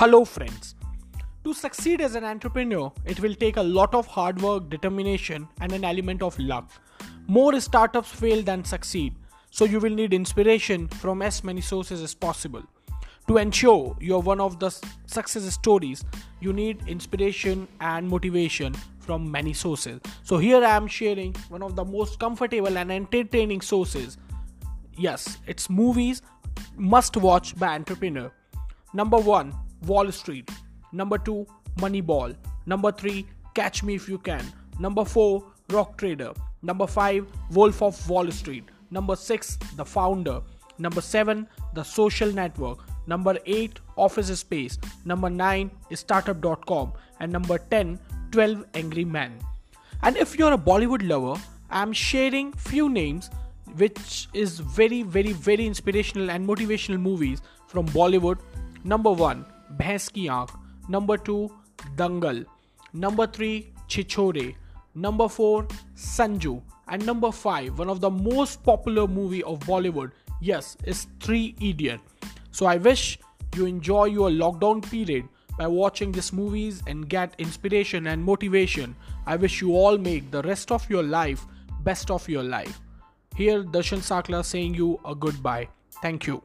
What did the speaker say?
Hello, friends. To succeed as an entrepreneur, it will take a lot of hard work, determination, and an element of luck. More startups fail than succeed, so you will need inspiration from as many sources as possible. To ensure you're one of the success stories, you need inspiration and motivation from many sources. So, here I am sharing one of the most comfortable and entertaining sources. Yes, it's movies must watch by entrepreneur. Number 1 Wall Street. Number 2, Moneyball. Number 3, Catch Me If You Can. Number 4, Rogue Trader. Number 5, Wolf of Wall Street. Number 6, The Founder. Number 7, The Social Network. Number 8, Office Space. Number 9, Startup.com. And number 10, 12 Angry Men. And if you're a Bollywood lover, I'm sharing few names which is very very very inspirational and motivational movies from Bollywood. Number 1, भैंस की आँख number two Dangal number three Chhichhore number 4 sanju and number 5 one of the most popular movie of bollywood yes is 3 idiot so i wish you enjoy your lockdown period by watching these movies and get inspiration and motivation i wish you all make the rest of your life best of your life here darshan sakla saying you a goodbye thank you